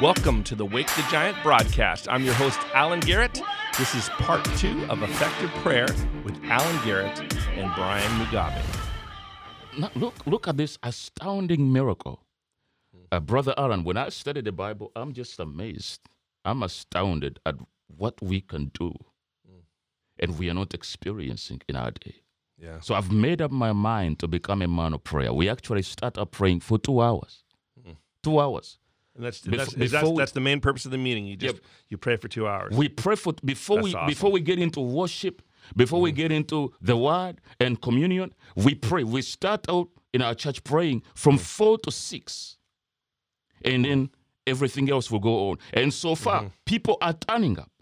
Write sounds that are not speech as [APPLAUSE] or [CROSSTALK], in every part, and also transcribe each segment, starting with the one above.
Welcome to the Wake the Giant broadcast. I'm your host, Alan Garrett. This is part two of Effective Prayer with Alan Garrett and Brian Mugabe. Now, look, look at this astounding miracle. Uh, Brother Aaron, when I study the Bible, I'm just amazed. I'm astounded at what we can do and we are not experiencing in our day. Yeah. So I've made up my mind to become a man of prayer. We actually start up praying for two hours. Two hours. And that's, Bef- that's, that's, we- that's the main purpose of the meeting. You just Yep. you pray for two hours. We pray for before That's we awesome. before we get into worship, before we mm-hmm. get into the word and communion, we pray. We start out in our church praying from mm. four to six, and then everything else will go on. And so far, mm-hmm. people are turning up,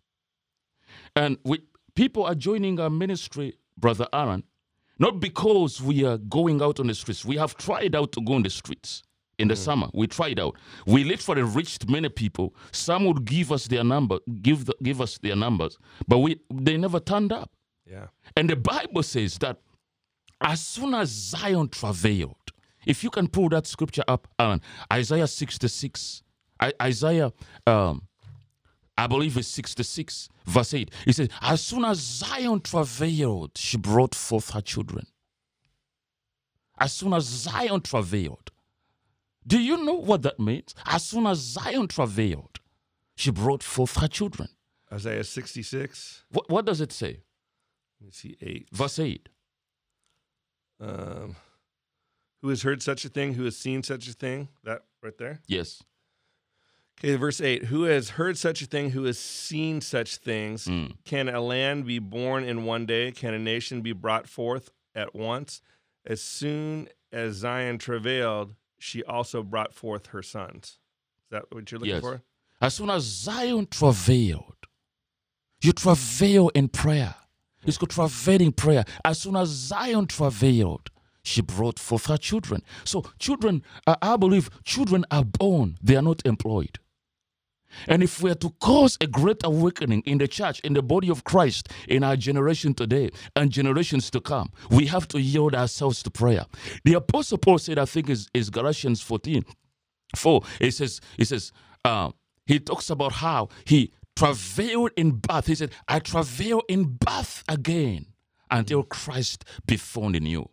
and we people are joining our ministry, brother Aaron, not because we are going out on the streets. We have tried out to go on the streets in the summer. We tried out. We literally reached many people. Some would give us their number, give the, give us their numbers, but we they never turned up. yeah. And the Bible says that as soon as Zion travailed, if you can pull that scripture up, Alan, Isaiah 66, I, Isaiah, um, I believe it's 66, verse 8. It says, As soon as Zion travailed, she brought forth her children. As soon as Zion travailed. Do you know what that means? As soon as Zion travailed, she brought forth her children. Isaiah 66. What, what does it say? Let me see, 8. Verse 8. Um, who has heard such a thing? Who has seen such a thing? That right there. Yes. Okay, verse 8. Who has heard such a thing? Who has seen such things? Mm. Can a land be born in one day? Can a nation be brought forth at once? As soon as Zion travailed, she also brought forth her sons. Is that what you're looking Yes. for? As soon as Zion travailed, you travail in prayer. It's called travailing prayer. As soon as Zion travailed, she brought forth her children. So, children, uh, I believe children are born, they are not employed. And if we are to cause a great awakening in the church, in the body of Christ, in our generation today and generations to come, we have to yield ourselves to prayer. The Apostle Paul said, I think is, is Galatians 14, 4. It says, it says, uh, he talks about how he travailed in birth. He said, I travail in birth again until Christ be found in you.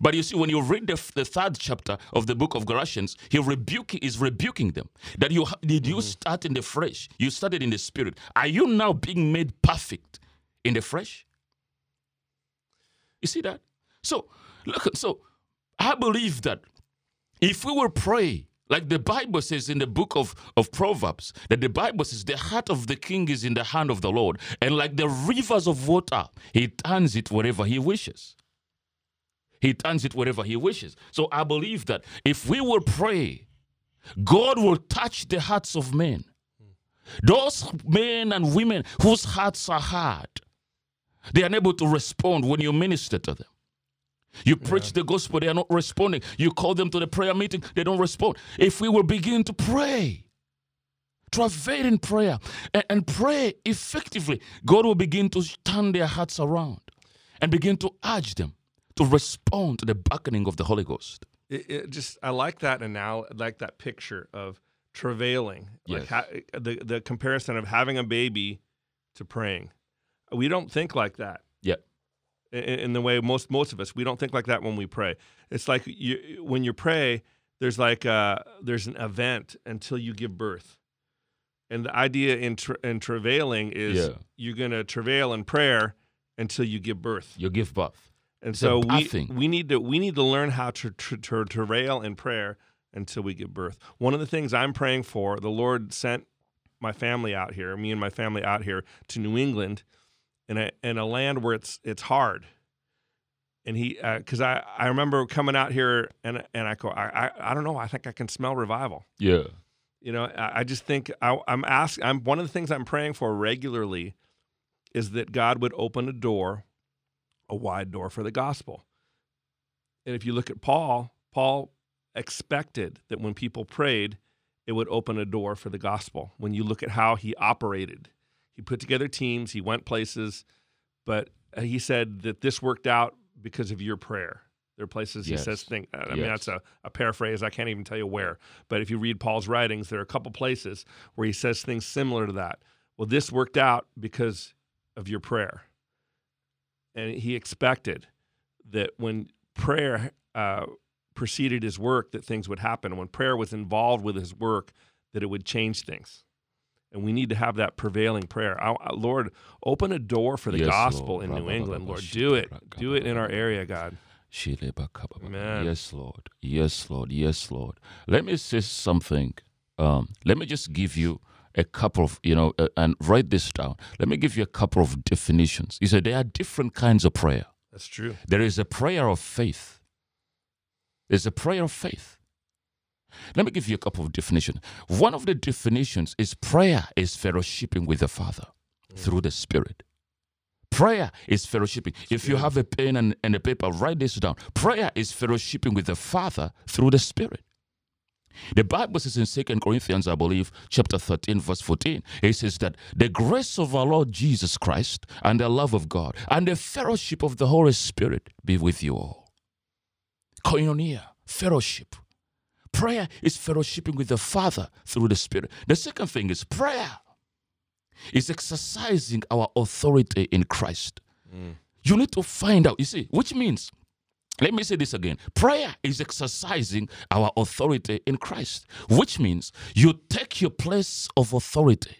But you see, when you read the, the third chapter of the book of Galatians, he rebuke, is rebuking them. That you did you mm-hmm. start in the flesh, you started in the spirit. Are you now being made perfect in the flesh? You see that? So look, so I believe that if we will pray, like the Bible says in the book of, of Proverbs, that the Bible says the heart of the king is in the hand of the Lord, and like the rivers of water, he turns it wherever he wishes. He turns it wherever he wishes. So I believe that if we will pray, God will touch the hearts of men. Those men and women whose hearts are hard, they are unable to respond when you minister to them. You preach the gospel, they are not responding. You call them to the prayer meeting, they don't respond. If we will begin to pray, travail in prayer, and, and pray effectively, God will begin to turn their hearts around and begin to urge them to respond to the beckoning of the Holy Ghost. It, it just I like that and now like that picture of travailing, like Yes. ha- the the comparison of having a baby to praying. We don't think like that. Yeah. in, in the way most most of us we don't think like that when we pray. It's like you when you pray, there's like uh there's an event until you give birth, and the idea in tra- in travailing is Yeah. you're gonna travail in prayer until you give birth. You give birth. And so we we need to we need to learn how to to, to travail in prayer until we give birth. One of the things I'm praying for, the Lord sent my family out here, me and my family out here to New England, in a in a land where it's it's hard. And he, uh, because I I remember coming out here and and I go I, I I don't know I think I can smell revival. Yeah. You know, I, I just think I, I'm asking. I'm one of the things I'm praying for regularly is that God would open a door, a wide door for the gospel. And if you look at Paul, Paul expected that when people prayed, it would open a door for the gospel. When you look at how he operated, he put together teams, he went places, but uh, he said that this worked out because of your prayer. There are places Yes. he says things. Uh, I mean, Yes. that's a, a paraphrase. I can't even tell you where. But if you read Paul's writings, there are a couple places where he says things similar to that. Well, this worked out because of your prayer. And he expected that when prayer uh, preceded his work, that things would happen. When prayer was involved with his work, that it would change things. And we need to have that prevailing prayer. I, I- Lord, open a door for the Yes, gospel Lord. in New England. Lord, do it. Do it in our area, God. Amen. Yes, Lord. Yes, Lord. Yes, Lord. Let me say something. Um, let me just give you a couple of, you know, uh, and write this down. Let me give you a couple of definitions. You said there are different kinds of prayer. That's true. There is a prayer of faith. There's a prayer of faith. Let me give you a couple of definitions. One of the definitions is prayer is fellowshipping with the Father through the Spirit. Prayer is fellowshipping. If you have a pen and, and a paper, write this down. Prayer is fellowshipping with the Father through the Spirit. The Bible says in 2 Corinthians, I believe, chapter 13, verse 14, it says that the grace of our Lord Jesus Christ and the love of God and the fellowship of the Holy Spirit be with you all. Koinonia, fellowship. Prayer is fellowshipping with the Father through the Spirit. The second thing is prayer is exercising our authority in Christ. Mm. You need to find out, you see, which means, let me say this again prayer is exercising our authority in Christ, which means you take your place of authority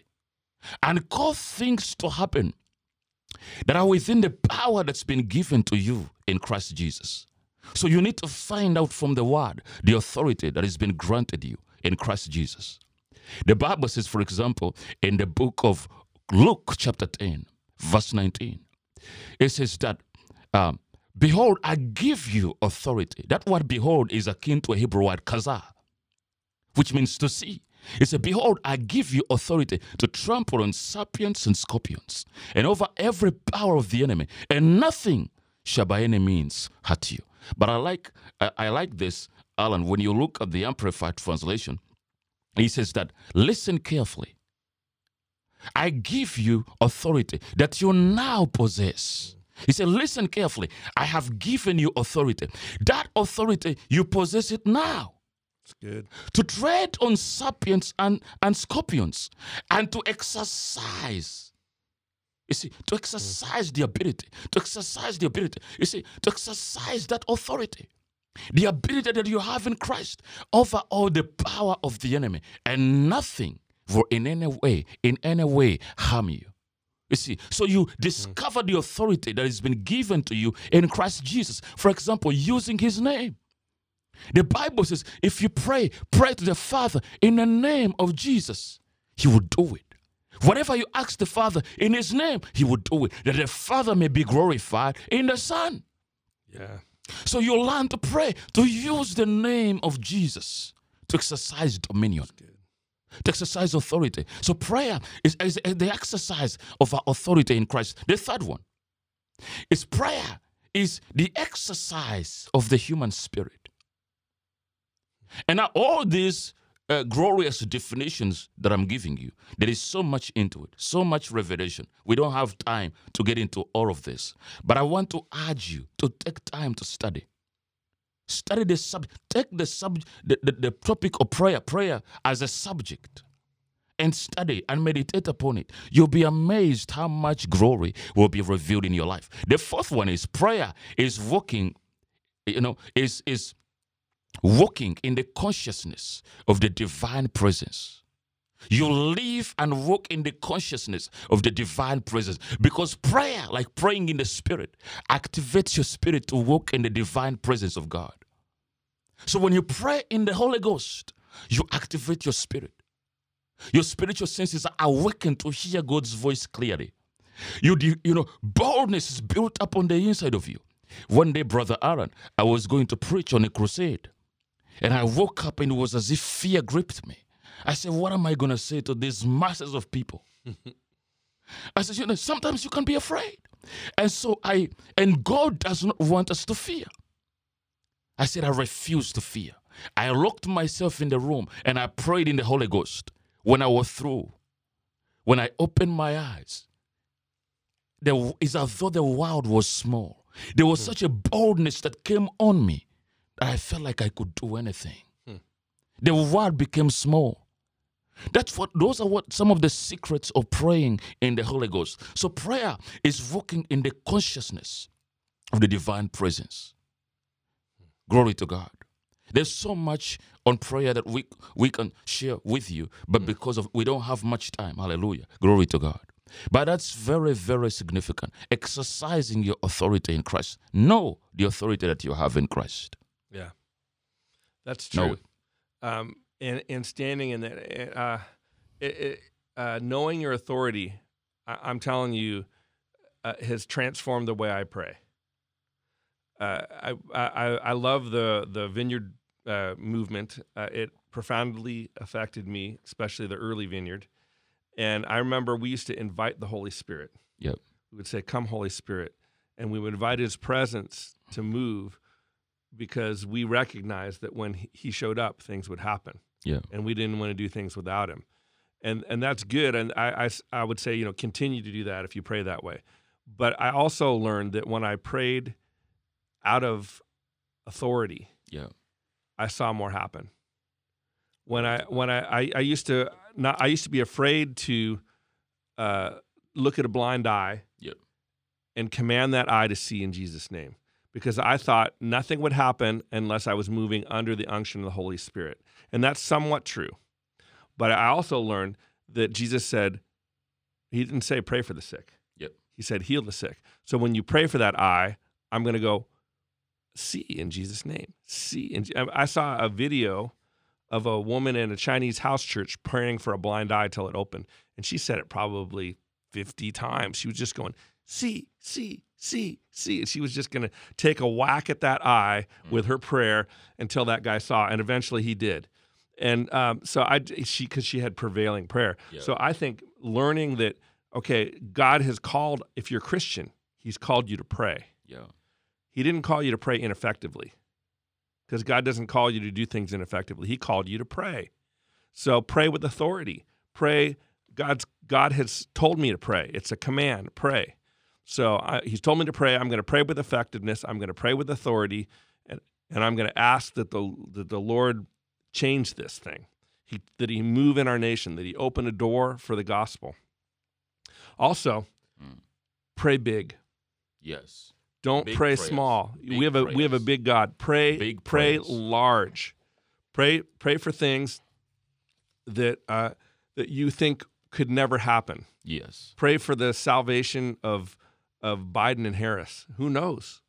and cause things to happen that are within the power that's been given to you in Christ Jesus. So you need to find out from the word the authority that has been granted you in Christ Jesus. The Bible says, for example, in the book of Luke, chapter 10, verse 19, it says that, um, Behold, I give you authority. That word behold is akin to a Hebrew word kazah, which means to see. It said, Behold, I give you authority to trample on serpents and scorpions and over every power of the enemy, and nothing shall by any means hurt you. But I like I, I like this, Alan, when you look at the Amplified translation, he says that listen carefully. I give you authority that you now possess. He said, Listen carefully. I have given you authority. That authority, you possess it now It's good. to tread on serpents and, and scorpions and to exercise. You see, to exercise the ability, to exercise the ability, you see, to exercise that authority, the ability that you have in Christ over all the power of the enemy, and nothing will in any way, in any way harm you. You see, so you mm-hmm. discover the authority that has been given to you in Christ Jesus. For example, using his name. The Bible says if you pray, pray to the Father in the name of Jesus, he will do it. Whatever you ask the Father in his name, he will do it, that the Father may be glorified in the Son. Yeah. So you learn to pray, to use the name of Jesus to exercise dominion. To exercise authority. So prayer is, is the exercise of our authority in Christ. The third one is prayer is the exercise of the human spirit. And now all these uh, glorious definitions that I'm giving you, there is so much into it, so much revelation. We don't have time to get into all of this. But I want to urge you to take time to study. Study the subject. Take the subject, the, the, the topic of prayer, prayer as a subject, and study and meditate upon it. You'll be amazed how much glory will be revealed in your life. The fourth one is prayer is walking, you know, is is walking in the consciousness of the divine presence. You live and walk in the consciousness of the divine presence because prayer, like praying in the spirit, activates your spirit to walk in the divine presence of God. So when you pray in the Holy Ghost, you activate your spirit. Your spiritual senses are awakened to hear God's voice clearly. You, you know, boldness is built up on the inside of you. One day, Brother Aaron, I was going to preach on a crusade. And I woke up and it was as if fear gripped me. I said, What am I going to say to these masses of people? [LAUGHS] I said, You know, sometimes you can be afraid. And so I, and God does not want us to fear. I said, I refuse to fear. I locked myself in the room and I prayed in the Holy Ghost. When I was through, when I opened my eyes, the, it's as though the world was small There was hmm. such a boldness that came on me that I felt like I could do anything. Hmm. The world became small. That's what those are what some of the secrets of praying in the Holy Ghost. So prayer is working in the consciousness of the divine presence. Glory to God. There's so much on prayer that we we can share with you, but because of we don't have much time. Hallelujah. Glory to God. But that's very, very significant. Exercising your authority in Christ. Know the authority that you have in Christ. Yeah, that's true. Um, and and standing in that, uh, it, it, uh, knowing your authority, I, I'm telling you, uh, has transformed the way I pray. Uh, I, I I love the the vineyard uh, movement. Uh, it profoundly affected me, especially the early vineyard. And I remember we used to invite the Holy Spirit. Yep. We would say, "Come, Holy Spirit," and we would invite His presence to move because we recognized that when he- he showed up, things would happen, Yeah. and we didn't want to do things without him, and and that's good. And I, I, I would say you know continue to do that if you pray that way. But I also learned that when I prayed out of authority, Yeah. I saw more happen. When I when I, I, I used to not I used to be afraid to uh, look at a blind eye Yep. and command that eye to see in Jesus' name. Because I thought nothing would happen unless I was moving under the unction of the Holy Spirit. And that's somewhat true. But I also learned that Jesus said, He didn't say pray for the sick. Yep. He said heal the sick. So when you pray for that eye, I'm going to go see in Jesus' name. See. In, I saw a video of a woman in a Chinese house church praying for a blind eye till it opened. And she said it probably 50 times. She was just going, see, see, see, see. And she was just going to take a whack at that eye with her prayer until that guy saw. And eventually he did. And um, so I, she, because she had prevailing prayer. Yeah. So I think learning that, okay, God has called, if you're Christian, he's called you to pray. Yeah. He didn't call you to pray ineffectively because God doesn't call you to do things ineffectively. He called you to pray. So pray with authority. Pray. God's God has told me to pray. It's a command. Pray. So I, He's told me to pray. I'm going to pray with effectiveness. I'm going to pray with authority, and and I'm going to ask that the that the Lord change this thing. He, that He move in our nation. That He open a door for the gospel. Also, Mm. pray big. Yes. Don't Big pray prayers. small. Big we have a we have a big God. Pray Big pray prayers. large. Pray pray for things that uh, that you think could never happen. Yes. Pray for the salvation of of Biden and Harris. Who knows?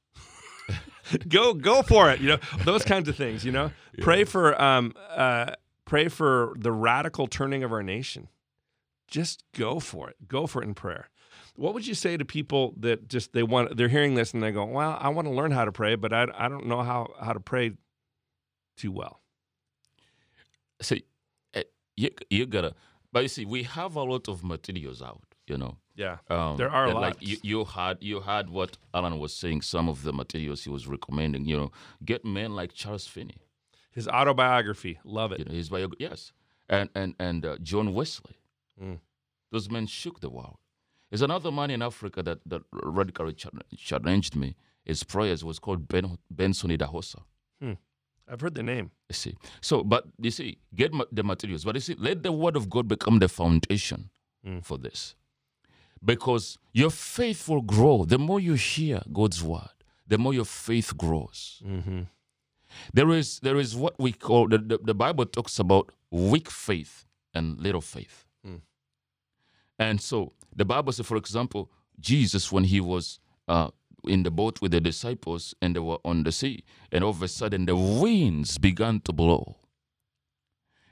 [LAUGHS] go go for it. You know those kinds of things. You know pray for um uh pray for the radical turning of our nation. Just go for it. Go for it in prayer. What would you say to people that just they want they're hearing this and they go, "Well, I want to learn how to pray, but I I don't know how how to pray too well." See, eh, you, you gotta, but you see, we have a lot of materials out, you know. Yeah. Um, There are. Like you, you had, you had what Alan was saying. Some of the materials he was recommending. You know, get men like Charles Finney. His autobiography, love it. You know, his bio, yes, and and and uh, John Wesley. Mm. Those men shook the world. There's another man in Africa that that radically chal- challenged me. His prayers was called Ben Benson Idahosa. I've heard the name. You see, so but you see, get ma- the materials, but you see, let the word of God become the foundation Mm. for this, because your faith will grow. The more you hear God's word, the more your faith grows. Mm-hmm. There is there is what we call the, the, the Bible talks about weak faith and little faith. Mm. And so the Bible says, for example, Jesus when he was uh, in the boat with the disciples and they were on the sea, and all of a sudden the winds began to blow.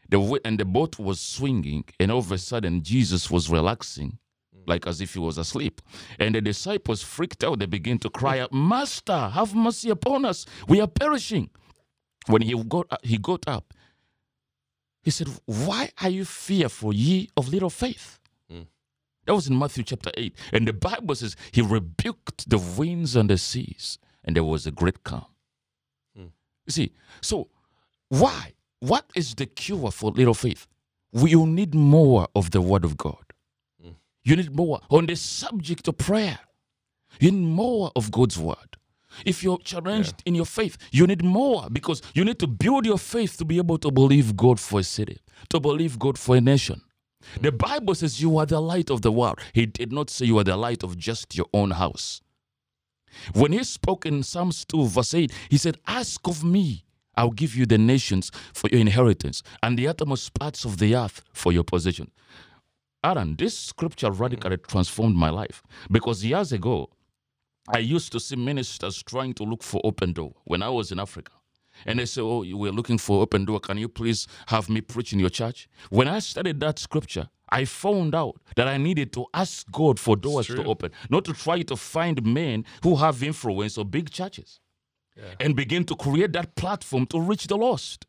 The and the boat was swinging, and all of a sudden Jesus was relaxing, like as if he was asleep. And the disciples freaked out. They began to cry out, "Master, have mercy upon us! We are perishing!" When he got he got up, he said, "Why are you fearful, ye of little faith?" Mm. That was in Matthew chapter 8. And the Bible says he rebuked the winds and the seas, and there was a great calm. Mm. You see, so why? What is the cure for little faith? We, you need more of the Word of God. You need more on the subject of prayer. You need more of God's Word. If you're challenged in your faith, you need more because you need to build your faith to be able to believe God for a city, to believe God for a nation. The Bible says you are the light of the world. He did not say you are the light of just your own house. When he spoke in Psalms 2, verse 8, he said, Ask of me, I'll give you the nations for your inheritance and the uttermost parts of the earth for your possession. Aaron, this scripture radically transformed my life because years ago, I used to see ministers trying to look for open door when I was in Africa. And they say, Oh, were looking for open door. Can you please have me preach in your church? When I studied that scripture, I found out that I needed to ask God for doors to open, not to try to find men who have influence or big churches and begin to create that platform to reach the lost.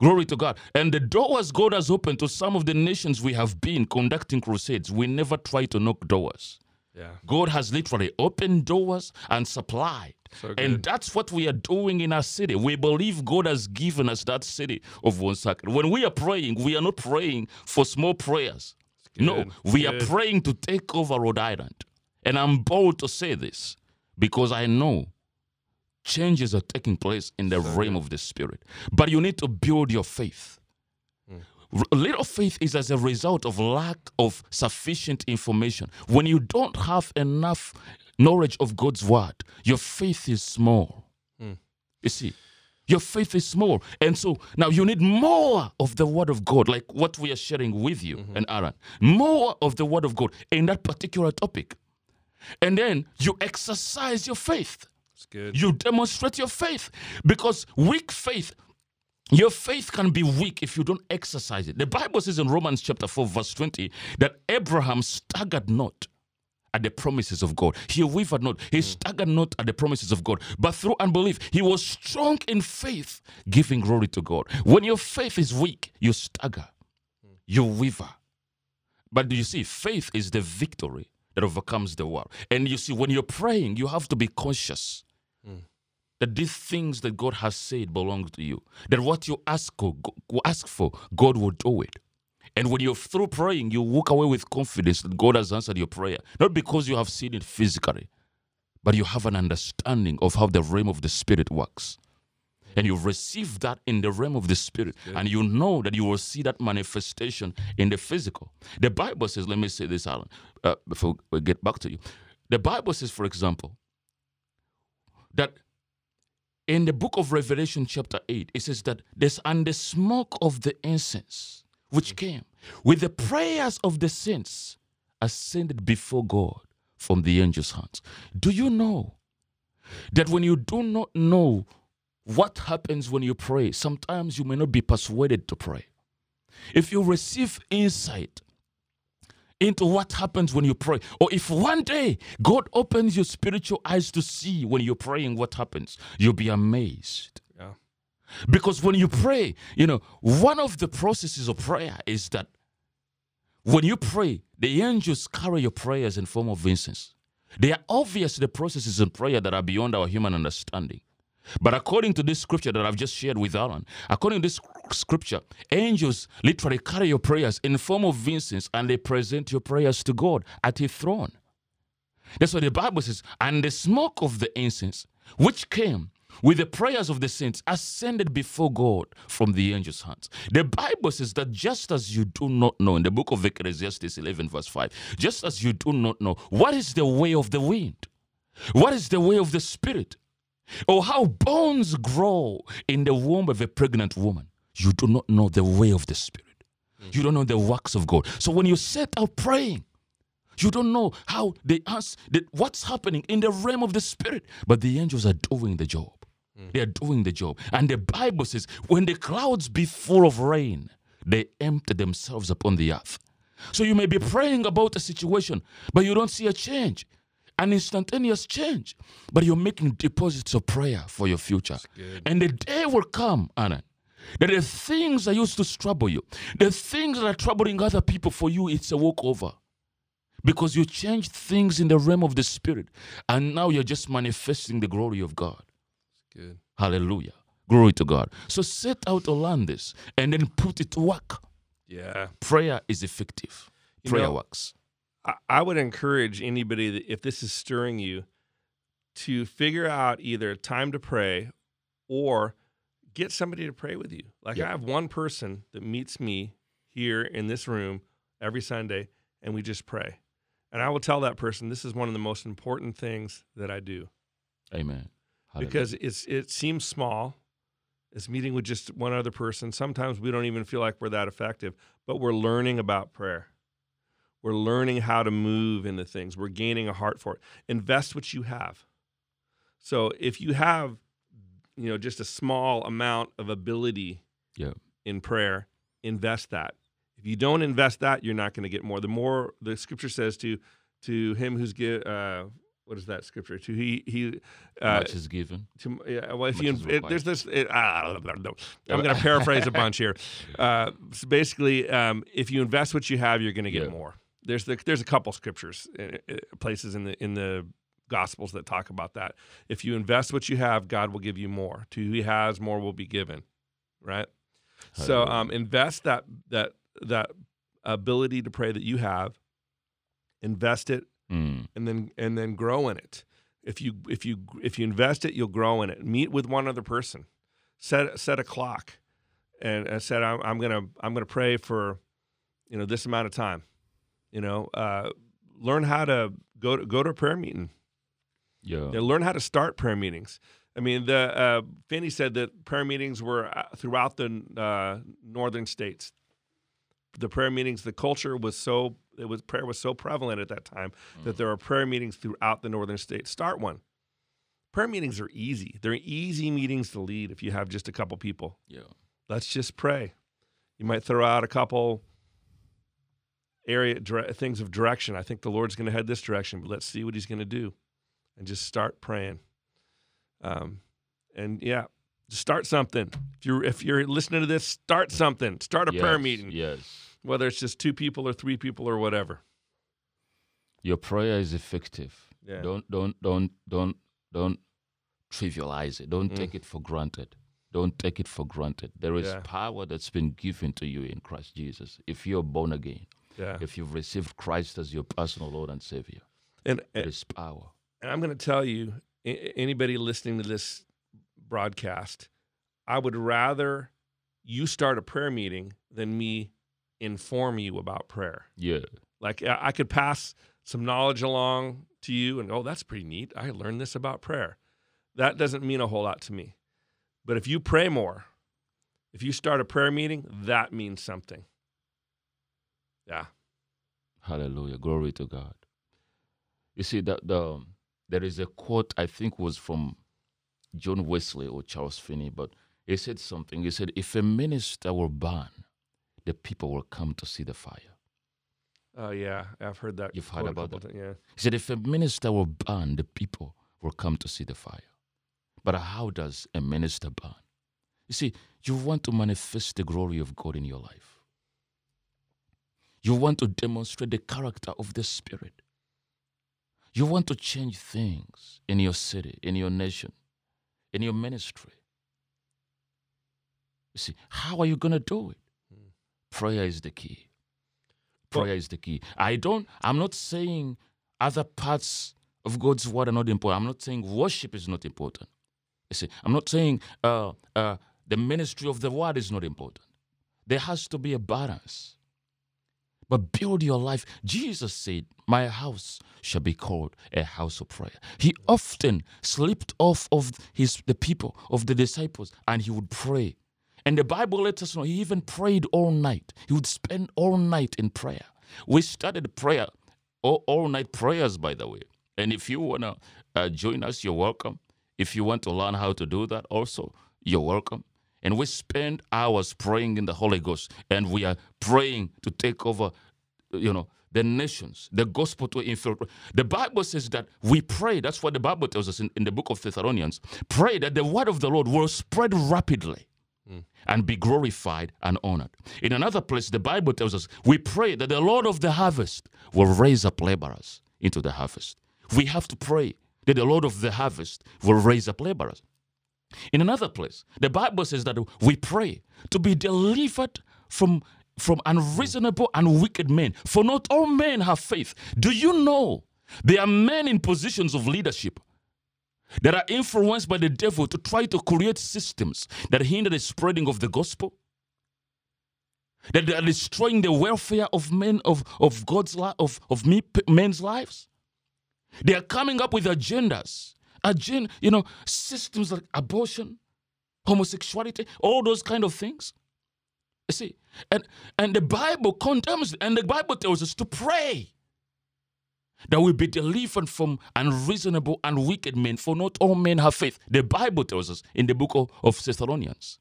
Glory to God. And the doors God has opened to some of the nations we have been conducting crusades, we never try to knock doors. Yeah. God has literally opened doors and supplied. So And that's what we are doing in our city. We believe God has given us that city of one second. When we are praying, we are not praying for small prayers. No, we are praying to take over Rhode Island. And I'm bold to say this because I know changes are taking place in the realm of the spirit. But you need to build your faith. Mm. R- Little faith is as a result of lack of sufficient information. When you don't have enough knowledge of God's word, your faith is small. Mm. You see, your faith is small. And so now you need more of the word of God, like what we are sharing with you mm-hmm. and Aaron. More of the word of God in that particular topic. And then you exercise your faith. It's good. You demonstrate your faith because weak faith, your faith can be weak if you don't exercise it. The Bible says in Romans chapter 4, verse 20, that Abraham staggered not at the promises of God. He wavered not. He hmm. staggered not at the promises of God. But through unbelief, he was strong in faith, giving glory to God. When your faith is weak, you stagger, hmm. you waver. But do you see, faith is the victory that overcomes the world. And you see, when you're praying, you have to be conscious that these things that God has said belong to you. That what you ask for, ask for, God will do it. And when you're through praying, you walk away with confidence that God has answered your prayer. Not because you have seen it physically, but you have an understanding of how the realm of the Spirit works. And you receive that in the realm of the Spirit. And you know that you will see that manifestation in the physical. The Bible says, let me say this, Alan, uh, before we get back to you. The Bible says, for example, that in the book of Revelation, chapter 8, it says that there's and the smoke of the incense which mm. came with the prayers of the saints ascended before God from the angel's hands. Do you know that when you do not know what happens when you pray, sometimes you may not be persuaded to pray? If you receive insight into what happens when you pray. Or if one day God opens your spiritual eyes to see when you're praying what happens, you'll be amazed. Yeah. Because when you pray, you know, one of the processes of prayer is that when you pray, the angels carry your prayers in form of incense. They are obvious the processes in prayer that are beyond our human understanding. But according to this scripture that I've just shared with Aaron, according to this scripture, angels literally carry your prayers in form of incense and they present your prayers to God at his throne. That's what the Bible says. And the smoke of the incense, which came with the prayers of the saints, ascended before God from the angel's hands. The Bible says that just as you do not know, in the book of Ecclesiastes 11, verse 5, just as you do not know what is the way of the wind, what is the way of the spirit, or how bones grow in the womb of a pregnant woman, you do not know the way of the spirit. Mm. You don't know the works of God. So when you set out praying, you don't know how they ask that what's happening in the realm of the spirit, but the angels are doing the job. Mm. They are doing the job. And the Bible says, when the clouds be full of rain, they empty themselves upon the earth. So you may be praying about a situation, but you don't see a change, an instantaneous change. But you're making deposits of prayer for your future. And the day will come, Anna, that the things that used to trouble you, the things that are troubling other people for you, it's a walkover because you changed things in the realm of the spirit and now you're just manifesting the glory of God. Good. Hallelujah. Glory to God. So set out to learn this and then put it to work. Yeah. Prayer is effective. You Prayer know- works. I, would encourage anybody that if this is stirring you to figure out either time to pray or get somebody to pray with you. Like Yeah. I have one person that meets me here in this room every Sunday and we just pray. And I will tell that person this is one of the most important things that I do Amen. Hallelujah. because it's it seems small. It's meeting with just one other person. Sometimes we don't even feel like we're that effective, but we're learning about prayer. We're learning how to move into things. We're gaining a heart for it. Invest what you have. So if you have, you know, just a small amount of ability Yeah. in prayer, invest that. If you don't invest that, you're not going to get more. The more the scripture says to to him who's give uh, what is that scripture? To he he uh, much is given. to, yeah, well, if Much you it, there's this, it, I don't know. I'm going [LAUGHS] to paraphrase a bunch here. Uh, so basically, um, if you invest what you have, you're going to get Yeah. more. There's the, there's a couple scriptures, uh, uh, places in the in the Gospels that talk about that. If you invest what you have, God will give you more. To who He has, more will be given. Right. So um, invest that that that ability to pray that you have. Invest it Mm. and then and then grow in it. If you if you if you invest it, you'll grow in it. Meet with one other person. Set set a clock, and, and said I'm, I'm gonna I'm gonna pray for, you know, this amount of time. You know, uh, learn how to go to go to a prayer meeting. Yeah. Learn how to start prayer meetings. I mean, the uh, Finney said that prayer meetings were uh, throughout the uh, northern states. The prayer meetings, the culture was so it was prayer was so prevalent at that time that there are prayer meetings throughout the northern states. Start one. Prayer meetings are easy. They're easy meetings to lead if you have just a couple people. Yeah. Let's just pray. You might throw out a couple area dire- things of direction. I think the Lord's going to head this direction, but let's see what He's going to do, and just start praying. Um, and yeah, just start something. If you're if you're listening to this, start something. Start a prayer meeting, Yes. whether it's just two people or three people or whatever. Your prayer is effective. Yeah. Don't don't don't don't don't trivialize it. Don't Mm. take it for granted. Don't take it for granted. There is Yeah. power that's been given to you in Christ Jesus. If you're born again, Yeah. if you've received Christ as your personal Lord and Savior, And there is power. and I'm going to tell you, anybody listening to this broadcast, I would rather you start a prayer meeting than me inform you about prayer. Yeah. Like I I could pass some knowledge along to you, and oh, that's pretty neat. I learned this about prayer. That doesn't mean a whole lot to me. But if you pray more, if you start a prayer meeting, that means something. Yeah. Hallelujah. Glory to God. You see, that the, there is a quote, I think was from John Wesley or Charles Finney, but he said something. He said, If a minister were burn, the people will come to see the fire. Oh yeah, I've heard that. You've heard about ti- Yeah. He said, If a minister were burn, the people will come to see the fire. But how does a minister burn? You see, you want to manifest the glory of God in your life. You want to demonstrate the character of the Spirit. You want to change things in your city, in your nation, in your ministry. You see, how are you going to do it? Hmm. Prayer is the key. Prayer is the key. I don't, I'm not saying other parts of God's word are not important. I'm not saying worship is not important. You see, I'm not saying uh, uh, the ministry of the word is not important. There has to be a balance. But build your life. Jesus said, My house shall be called a house of prayer. He often slipped off of his the people, of the disciples, and he would pray. And the Bible lets us know he even prayed all night. He would spend all night in prayer. We started prayer, all, all night prayers, by the way. And if you want to uh, join us, you're welcome. If you want to learn how to do that, also, you're welcome. And we spend hours praying in the Holy Ghost, and we are praying to take over, you know, the nations, the gospel to infiltrate. The Bible says that we pray. That's what the Bible tells us in, in the book of Thessalonians. Pray that the word of the Lord will spread rapidly hmm. and be glorified and honored. In another place, the Bible tells us we pray that the Lord of the harvest will raise up laborers into the harvest. We have to pray that the Lord of the harvest will raise up laborers. In another place, the Bible says that we pray to be delivered from, from unreasonable and wicked men. For not all men have faith. Do you know there are men in positions of leadership that are influenced by the devil to try to create systems that hinder the spreading of the gospel, that they are destroying the welfare of men of, of God's life of, of me, men's lives. They are coming up with agendas, agenda, you know, systems like abortion, homosexuality, all those kind of things. You see, and and the Bible condemns, and the Bible tells us to pray that we be delivered from unreasonable and wicked men, for not all men have faith. The Bible tells us in the book of, of Thessalonians.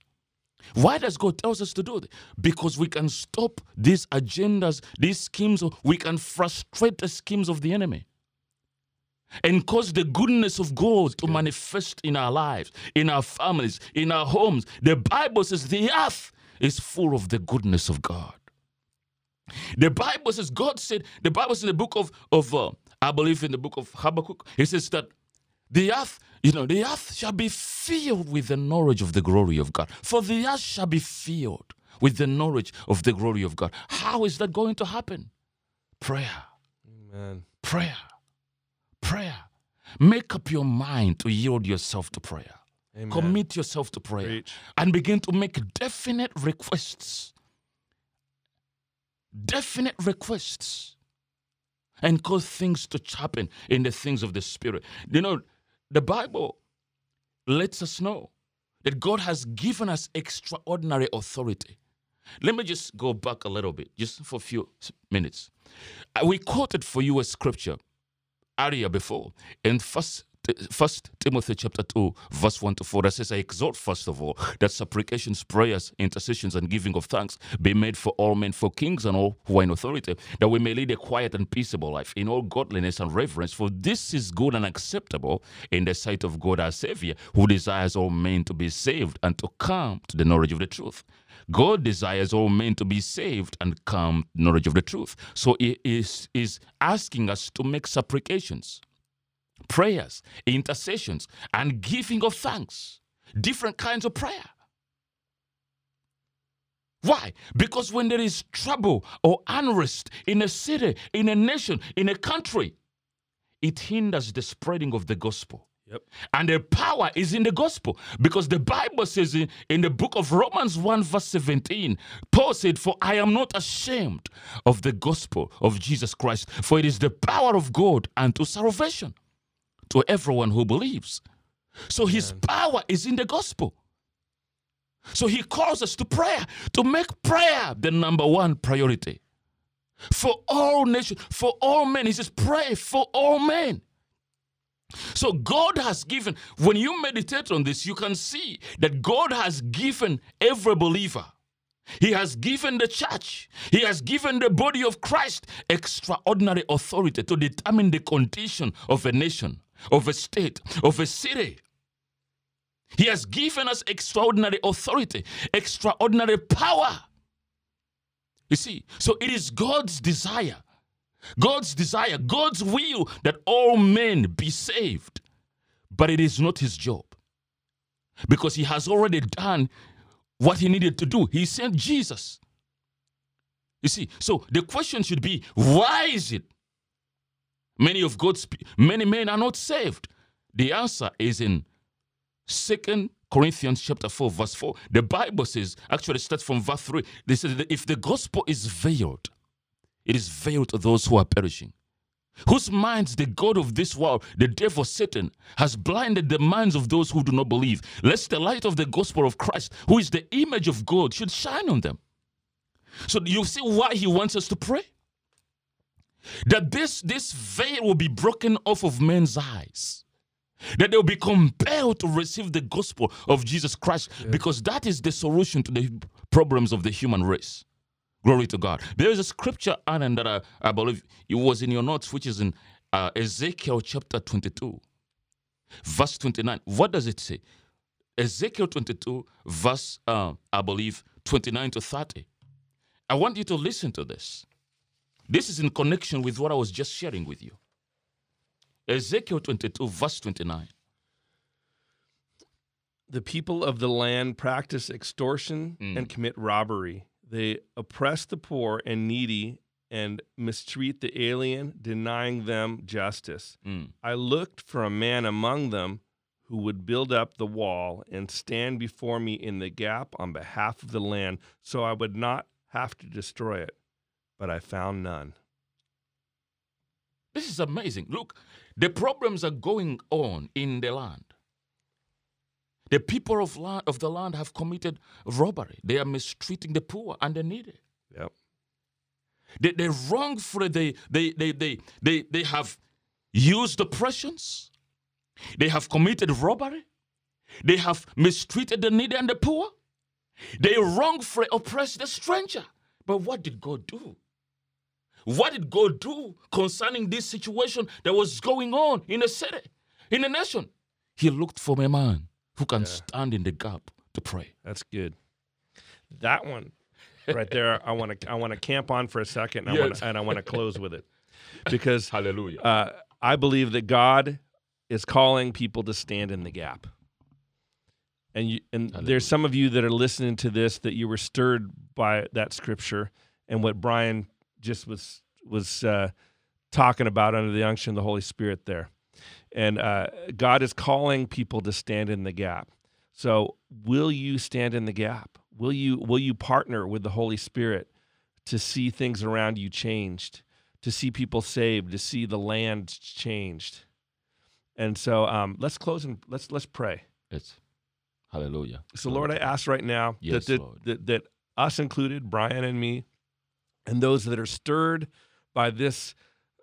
Why does God tell us to do that? Because we can stop these agendas, these schemes, we can frustrate the schemes of the enemy and cause the goodness of God to manifest in our lives, in our families, in our homes. The Bible says the earth is full of the goodness of God. The Bible says, God said, the Bible says in the book of, of uh, I believe in the book of Habakkuk, it says that the earth, you know, the earth shall be filled with the knowledge of the glory of God. For the earth shall be filled with the knowledge of the glory of God. How is that going to happen? Prayer. Amen. Prayer. Prayer. Make up your mind to yield yourself to prayer. Amen. Commit yourself to prayer Preach. and begin to make definite requests. Definite requests. And cause things to happen in the things of the Spirit. You know, the Bible lets us know that God has given us extraordinary authority. Let me just go back a little bit, just for a few minutes. Uh, We quoted for you a scripture earlier before. In first First Timothy chapter 2, verse 1 to 4, that says, I exhort first of all that supplications, prayers, intercessions, and giving of thanks be made for all men, for kings and all who are in authority, that we may lead a quiet and peaceable life in all godliness and reverence. For this is good and acceptable in the sight of God our Savior, who desires all men to be saved and to come to the knowledge of the truth. God desires all men to be saved and come to knowledge of the truth. So he is, is asking us to make supplications prayers, intercessions, and giving of thanks. Different kinds of prayer. Why? Because when there is trouble or unrest in a city, in a nation, in a country, it hinders the spreading of the gospel. Yep. And the power is in the gospel because the Bible says in, in the book of Romans 1, verse 17, Paul said, For I am not ashamed of the gospel of Jesus Christ, for it is the power of God unto salvation to everyone who believes. So his power is in the gospel. So he calls us to prayer, to make prayer the number one priority. For all nations, for all men. He says, pray for all men. So God has given, when you meditate on this, you can see that God has given every believer. He has given the church, He has given the body of Christ extraordinary authority to determine the condition of a nation, of a state, of a city. He has given us extraordinary authority, extraordinary power. You see, so it is God's desire, God's desire, God's will that all men be saved. But it is not his job because he has already done what he needed to do. He sent Jesus. You see, so the question should be why is it many of God's many men are not saved? The answer is in Second Corinthians chapter 4, verse 4. The Bible says, actually starts from verse 3. They say that if the gospel is veiled, it is veiled to those who are perishing. Whose minds the God of this world, the devil Satan, has blinded the minds of those who do not believe, lest the light of the gospel of Christ, who is the image of God, should shine on them. So you see why he wants us to pray? That this, this veil will be broken off of men's eyes. That they'll be compelled to receive the gospel of Jesus Christ because that is the solution to the problems of the human race. Glory to God. There is a scripture, Anand, that I, I believe it was in your notes, which is in uh, Ezekiel chapter 22, verse 29. What does it say? Ezekiel 22, verse, uh, I believe, 29 to 30. I want you to listen to this. This is in connection with what I was just sharing with you. Ezekiel 22, verse 29. The people of the land practice extortion Mm. and commit robbery. They oppress the poor and needy and mistreat the alien, denying them justice. Mm, I looked for a man among them who would build up the wall and stand before me in the gap on behalf of the land, so I would not have to destroy it. But I found none. This is amazing. Look, the problems are going on in the land. The people of, land, of the land have committed robbery. They are mistreating the poor and the needy. Yep. They, they wrongfully, they, they, they, they, they, they have used oppressions. They have committed robbery. They have mistreated the needy and the poor. They wrongfully oppressed the stranger. But what did God do? What did God do concerning this situation that was going on in the city, in the nation? He looked for a man who can stand in the gap to pray. That's good. That one right there, I want to I want to camp on for a second, and I want Yes. to, and I want to [LAUGHS] close with it because Hallelujah. uh, I believe that God is calling people to stand in the gap. And you, and Hallelujah. there's some of you that are listening to this that you were stirred by that scripture and what Brian just was was uh, talking about under the unction of the Holy Spirit there. And uh, God is calling people to stand in the gap. So, will you stand in the gap? Will you will you partner with the Holy Spirit to see things around you changed, to see people saved, to see the land changed? And so, um, let's close and let's let's pray. Yes. Hallelujah. So, Lord, I ask right now Yes, that, that, that that us included, Brian and me, and those that are stirred by this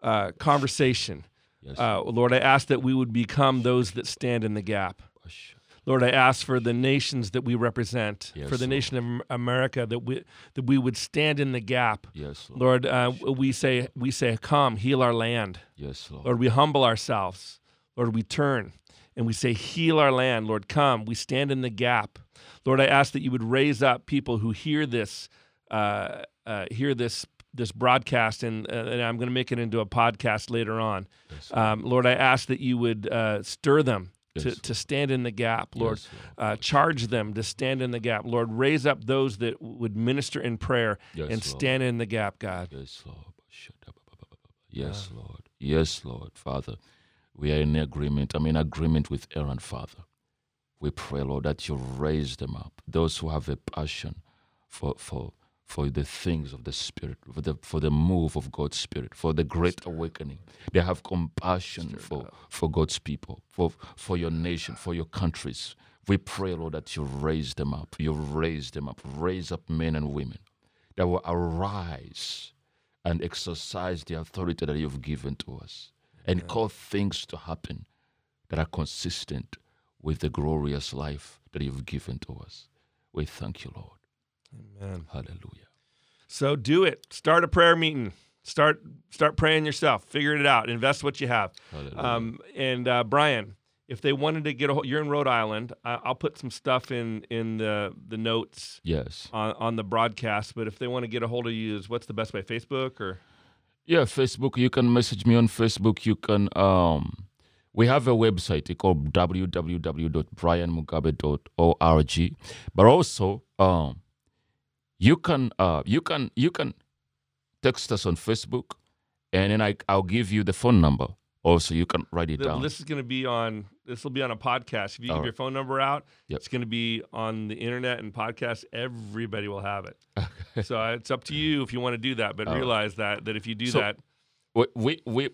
uh, conversation, Yes. uh, Lord, I ask that we would become those that stand in the gap. Lord, I ask for the nations that we represent, Yes, for the Lord. nation of America, that we that we would stand in the gap. Yes, Lord. Lord, uh, we say we say, "Come, heal our land." Yes, Lord. Lord, we humble ourselves. Lord, we turn and we say, Heal our land. Lord, come. We stand in the gap. Lord, I ask that you would raise up people who hear this, uh, uh, hear this this broadcast, and, uh, and I'm going to make it into a podcast later on. Yes, Um, Lord, I ask that you would uh, stir them to, Yes, to stand in the gap. Lord, Yes, Lord. uh, charge them to stand in the gap. Lord, raise up those that would minister in prayer and Lord. stand in the gap, God. Yes, Lord. Yes, Lord. Yes, Lord. Father, we are in agreement. I'm in agreement with Aaron, Father. We pray, Lord, that you raise them up. Those who have a passion for for for the things of the Spirit, for the for the move of God's Spirit, for the great awakening. They have compassion for, for God's people, for for your nation, for your countries. We pray, Lord, that you raise them up. You raise them up. Raise up men and women that will arise and exercise the authority that you've given to us and cause things to happen that are consistent with the glorious life that you've given to us. We thank you, Lord. Amen. Hallelujah. So do it. Start a prayer meeting. Start start praying yourself. Figure it out. Invest what you have. Um, and uh, Brian, if they wanted to get a hold, you're in Rhode Island. I, I'll put some stuff in in the the notes yes. on, on the broadcast. But if they want to get a hold of you, is what's the best way? Facebook or Yeah, Facebook. You can message me on Facebook. You can. Um, we have a website called www.brianmugabe.org. But also, um, you can uh, you can you can text us on Facebook, and then I I'll give you the phone number. Also, you can write it the, down. this is going to be on. This will be on a podcast. If you give All your phone number out, Yep. it's going to be on the internet and podcast. Everybody will have it. [LAUGHS] Okay. so uh, it's up to you if you want to do that. But All right. realize that that if you do So- that, we, we we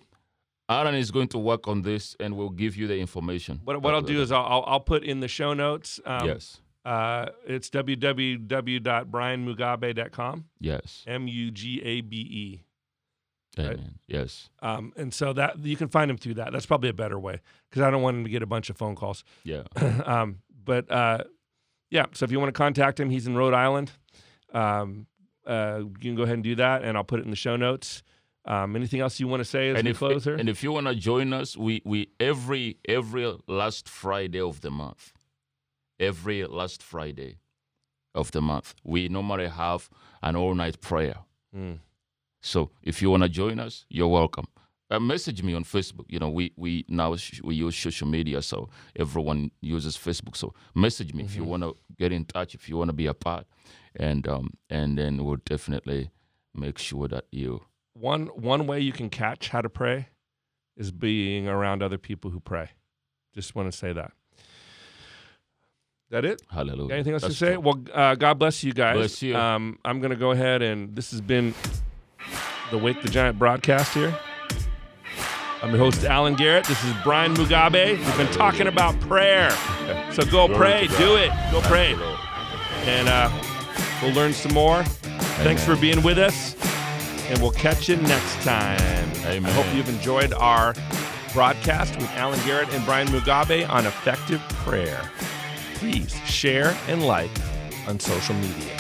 Aaron is going to work on this, and we'll give you the information. what, what I'll do is I'll, I'll I'll put in the show notes. Um, yes, Uh, it's www.brianmugabe.com. yes, M U G A B E. right. Yes, Um, and so that you can find him through that. That's probably a better way because I don't want him to get a bunch of phone calls. yeah. [LAUGHS] um, but uh, yeah, so if you want to contact him, he's in Rhode Island. Um, uh, you can go ahead and do that, and I'll put it in the show notes. Um, anything else you want to say as and we if close here? and if you want to join us, we we every every last Friday of the month, every last Friday of the month, we normally have an all night prayer. Mm. So if you want to join us, you're welcome. Uh, message me on Facebook. You know, we we now sh- we use social media, so everyone uses Facebook. So message me if you Mhm. want to get in touch, if you want to be a part, and um and then we'll definitely make sure that you One one way you can catch how to pray is being around other people who pray. Just want to say that. That it? Hallelujah. Got anything else That's to say? true. Well, uh, God bless you guys. Bless you. Um, I'm going to go ahead and this has been the Wake the Giant broadcast here. I'm your host, Alan Garrett. This is Brian Mugabe. We've been talking about prayer. So go pray. Do it. Go pray. And uh, we'll learn some more. Thanks for being with us. And we'll catch you next time. Amen. I hope you've enjoyed our broadcast with Alan Garrett and Brian Mugabe on effective prayer. Please share and like on social media.